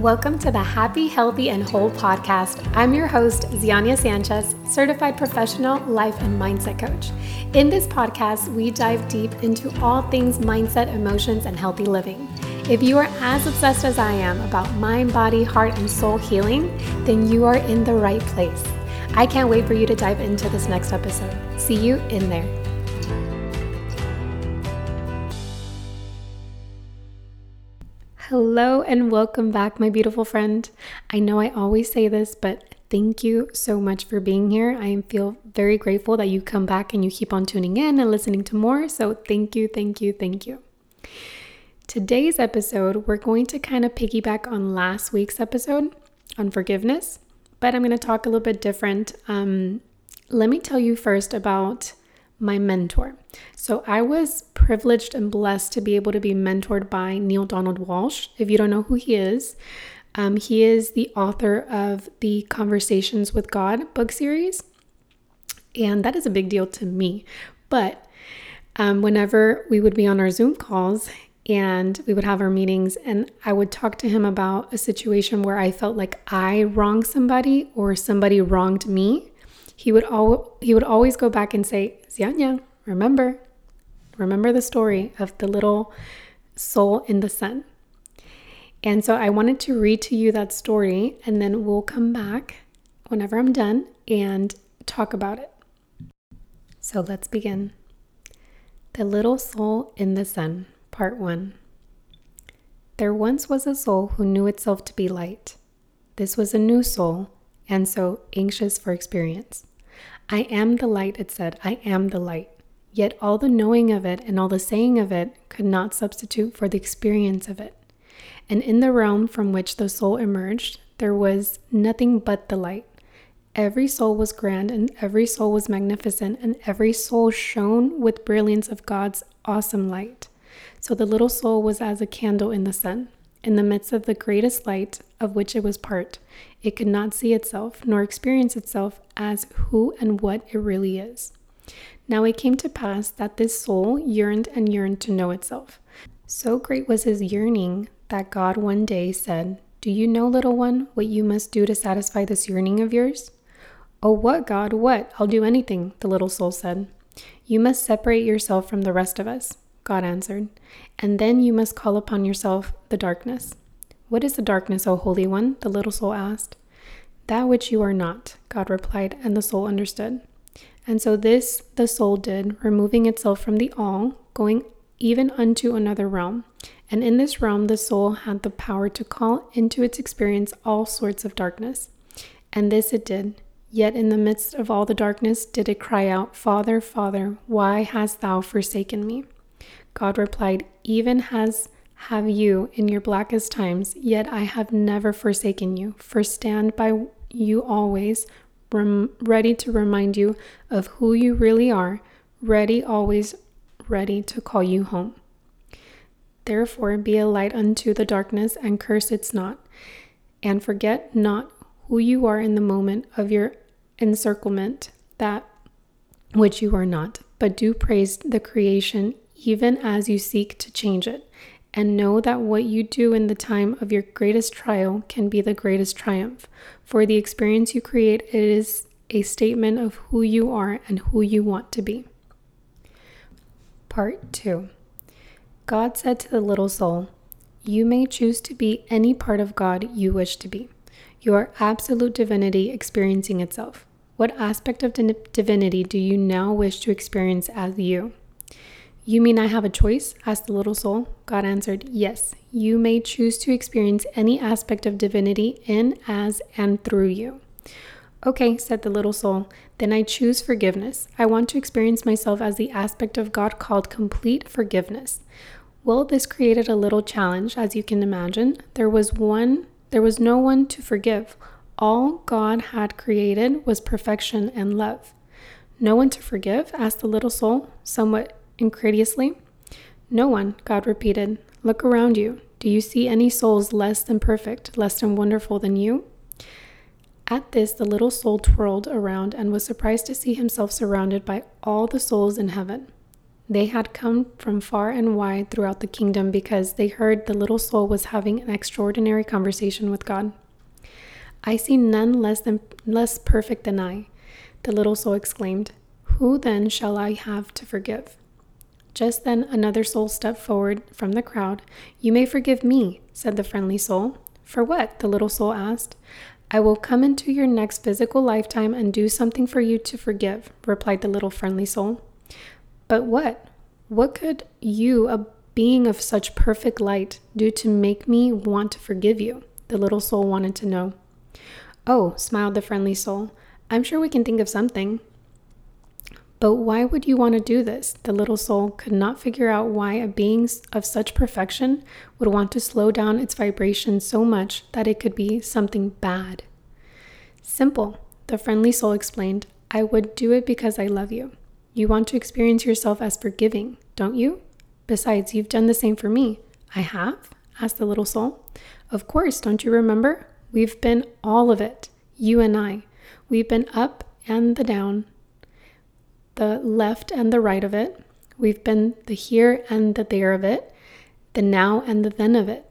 Welcome to the Happy, Healthy, and Whole podcast. I'm your host, Ziania Sanchez, certified professional life and mindset coach. In this podcast, we dive deep into all things mindset, emotions, and healthy living. If you are as obsessed as I am about mind, body, heart, and soul healing, then you are in the right place. I can't wait for you to dive into this next episode. See you in there. Hello and welcome back, my beautiful friend. I know I always say this, but thank you so much for being here. I feel very grateful that you come back and you keep on tuning in and listening to more. So, thank you, thank you, thank you. Today's episode, we're going to kind of piggyback on last week's episode on forgiveness, but I'm going to talk a little bit different. Um, let me tell you first about my mentor. So I was privileged and blessed to be able to be mentored by Neale Donald Walsch. If you don't know who he is, um, he is the author of the Conversations with God book series. And that is a big deal to me. But um, whenever we would be on our Zoom calls and we would have our meetings, and I would talk to him about a situation where I felt like I wronged somebody or somebody wronged me, he would al- he would always go back and say, Zianya, remember, remember the story of the little soul in the sun. And so I wanted to read to you that story, and then we'll come back whenever I'm done and talk about it. So let's begin. The Little Soul in the Sun, Part 1. There once was a soul who knew itself to be light. This was a new soul, and so anxious for experience. I am the light, it said. I am the light. Yet all the knowing of it and all the saying of it could not substitute for the experience of it. And in the realm from which the soul emerged, there was nothing but the light. Every soul was grand, and every soul was magnificent, and every soul shone with brilliance of God's awesome light. So the little soul was as a candle in the sun. In the midst of the greatest light of which it was part, it could not see itself nor experience itself as who and what it really is. Now it came to pass that this soul yearned and yearned to know itself. So great was his yearning that God one day said, Do you know, little one, what you must do to satisfy this yearning of yours? Oh, what, God, what? I'll do anything, the little soul said. You must separate yourself from the rest of us. God answered. And then you must call upon yourself the darkness. What is the darkness, O Holy One? the little soul asked. That which you are not, God replied, and the soul understood. And so this the soul did, removing itself from the all, going even unto another realm. And in this realm, the soul had the power to call into its experience all sorts of darkness. And this it did. Yet in the midst of all the darkness did it cry out, Father, Father, why hast thou forsaken me? God replied, Even as have you in your blackest times, yet I have never forsaken you, for stand by you always, rem- ready to remind you of who you really are, ready always ready to call you home. Therefore, be a light unto the darkness and curse its not, and forget not who you are in the moment of your encirclement, that which you are not, but do praise the creation even as you seek to change it. And know that what you do in the time of your greatest trial can be the greatest triumph. For the experience you create it is a statement of who you are and who you want to be. Part 2 God said to the little soul, You may choose to be any part of God you wish to be. Your absolute divinity experiencing itself. What aspect of divinity do you now wish to experience as you? You mean I have a choice? asked the little soul. God answered, Yes, you may choose to experience any aspect of divinity in, as, and through you. Okay, said the little soul, then I choose forgiveness. I want to experience myself as the aspect of God called complete forgiveness. Well, this created a little challenge, as you can imagine. There was one, there was no one to forgive. All God had created was perfection and love. No one to forgive? asked the little soul, somewhat incredulously. No one, God repeated. Look around you. Do you see any souls less than perfect, less than wonderful than you? At this, the little soul twirled around and was surprised to see himself surrounded by all the souls in heaven. They had come from far and wide throughout the kingdom because they heard the little soul was having an extraordinary conversation with God. I see none less than less perfect than I, the little soul exclaimed. Who then shall I have to forgive? Just then another soul stepped forward from the crowd. You may forgive me, said the friendly soul. For what? the little soul asked. I will come into your next physical lifetime and do something for you to forgive, replied the little friendly soul. But what? What could you, a being of such perfect light, do to make me want to forgive you? The little soul wanted to know. Oh, smiled the friendly soul. I'm sure we can think of something. But why would you want to do this? The little soul could not figure out why a being of such perfection would want to slow down its vibration so much that it could be something bad. Simple, the friendly soul explained. I would do it because I love you. You want to experience yourself as forgiving, don't you? Besides, you've done the same for me. I have? asked the little soul. Of course, don't you remember? We've been all of it, you and I. We've been up and the down, the left and the right of it. We've been the here and the there of it, the now and the then of it.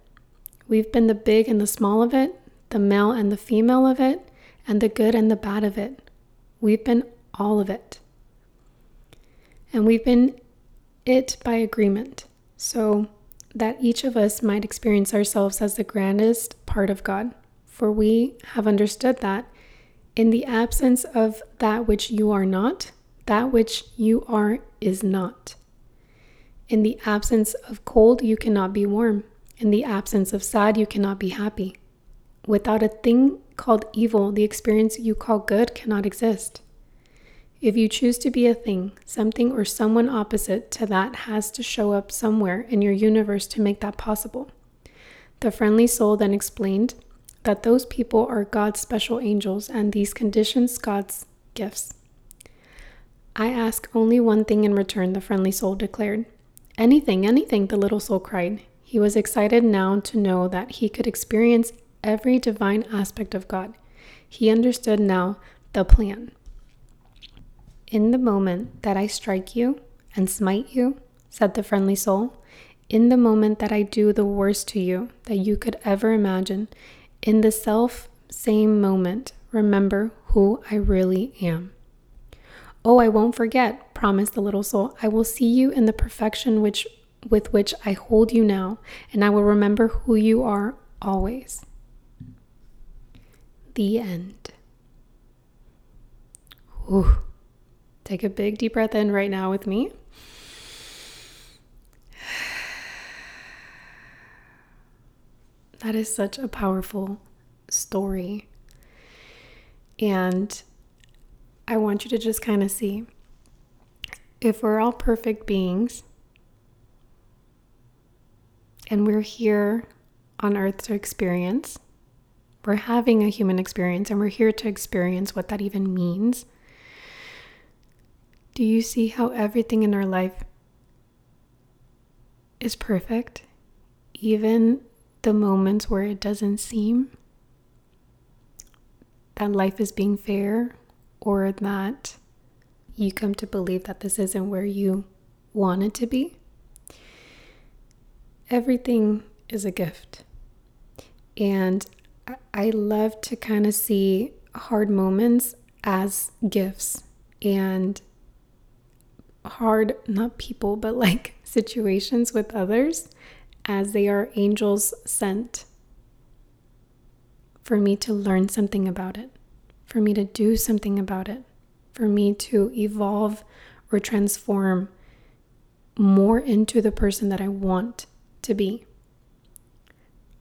We've been the big and the small of it, the male and the female of it, and the good and the bad of it. We've been all of it. And we've been it by agreement, so that each of us might experience ourselves as the grandest part of God. For we have understood that in the absence of that which you are not, that which you are is not. In the absence of cold, you cannot be warm. In the absence of sad, you cannot be happy. Without a thing called evil, the experience you call good cannot exist. If you choose to be a thing, something or someone opposite to that has to show up somewhere in your universe to make that possible. The friendly soul then explained that those people are God's special angels and these conditions God's gifts. I ask only one thing in return, the friendly soul declared. Anything, anything, the little soul cried. He was excited now to know that he could experience every divine aspect of God. He understood now the plan. In the moment that I strike you and smite you, said the friendly soul, in the moment that I do the worst to you that you could ever imagine, in the self same moment, remember who I really am. Oh, I won't forget, promised the little soul. I will see you in the perfection which with which I hold you now, and I will remember who you are always. The end. Ooh. Take a big deep breath in right now with me. That is such a powerful story. And I want you to just kind of see if we're all perfect beings and we're here on earth to experience, we're having a human experience and we're here to experience what that even means. Do you see how everything in our life is perfect? Even the moments where it doesn't seem that life is being fair or that you come to believe that this isn't where you want it to be. Everything is a gift. And I love to kind of see hard moments as gifts and hard, not people, but like situations with others as they are angels sent for me to learn something about it for me to do something about it, for me to evolve or transform more into the person that I want to be.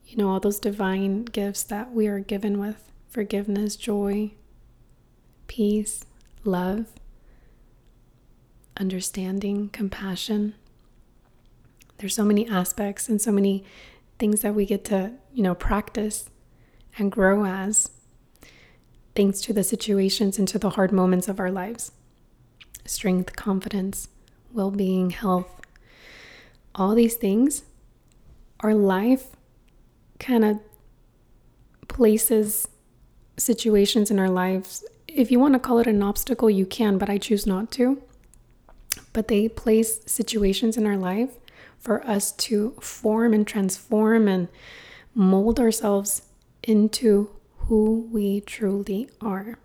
You know, all those divine gifts that we are given with forgiveness, joy, peace, love, understanding, compassion. There's so many aspects and so many things that we get to, you know, practice and grow as thanks to the situations and to the hard moments of our lives. Strength, confidence, well being, health, all these things, our life kind of places situations in our lives. If you want to call it an obstacle, you can, but I choose not to. but they place situations in our life for us to form and transform and mold ourselves into who we truly are.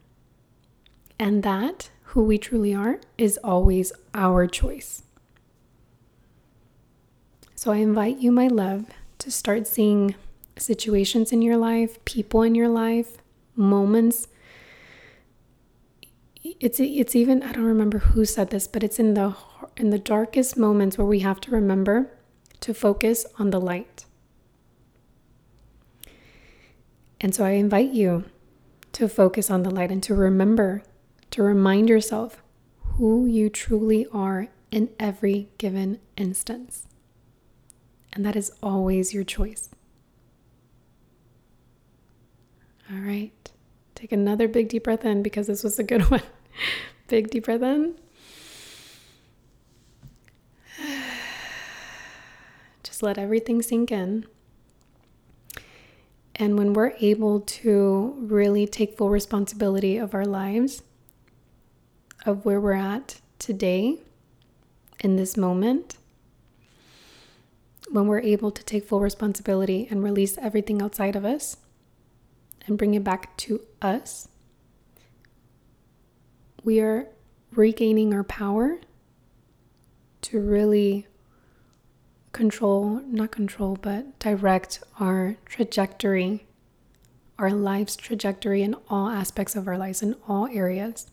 And that, who we truly are, is always our choice. So I invite you, my love, to start seeing situations in your life, people in your life, moments. It's it's even I don't remember who said this, but it's in the in the darkest moments where we have to remember to focus on the light. And so I invite you to focus on the light and to remember to remind yourself who you truly are in every given instance. And that is always your choice. All right. Take another big deep breath in because this was a good one. big deep breath in. Just let everything sink in. And when we're able to really take full responsibility of our lives, of where we're at today, in this moment, when we're able to take full responsibility and release everything outside of us and bring it back to us, we are regaining our power to really control, not control, but direct our trajectory, our life's trajectory in all aspects of our lives, in all areas.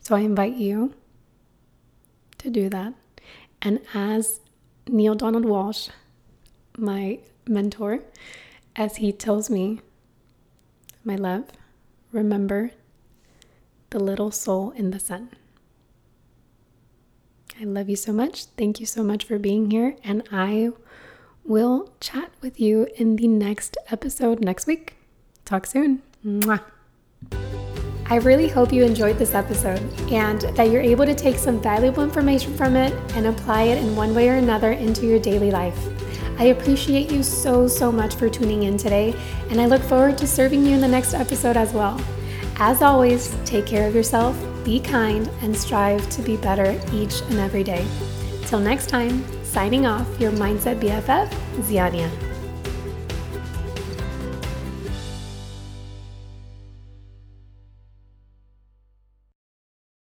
So I invite you to do that. And as Neale Donald Walsch, my mentor, as he tells me, my love, remember the little soul in the sun. I love you so much. Thank you so much for being here. And I will chat with you in the next episode next week. Talk soon. Mwah. I really hope you enjoyed this episode and that you're able to take some valuable information from it and apply it in one way or another into your daily life. I appreciate you so, so much for tuning in today, and I look forward to serving you in the next episode as well. As always, take care of yourself, be kind, and strive to be better each and every day. Till next time, signing off, your Mindset BFF, Ziania.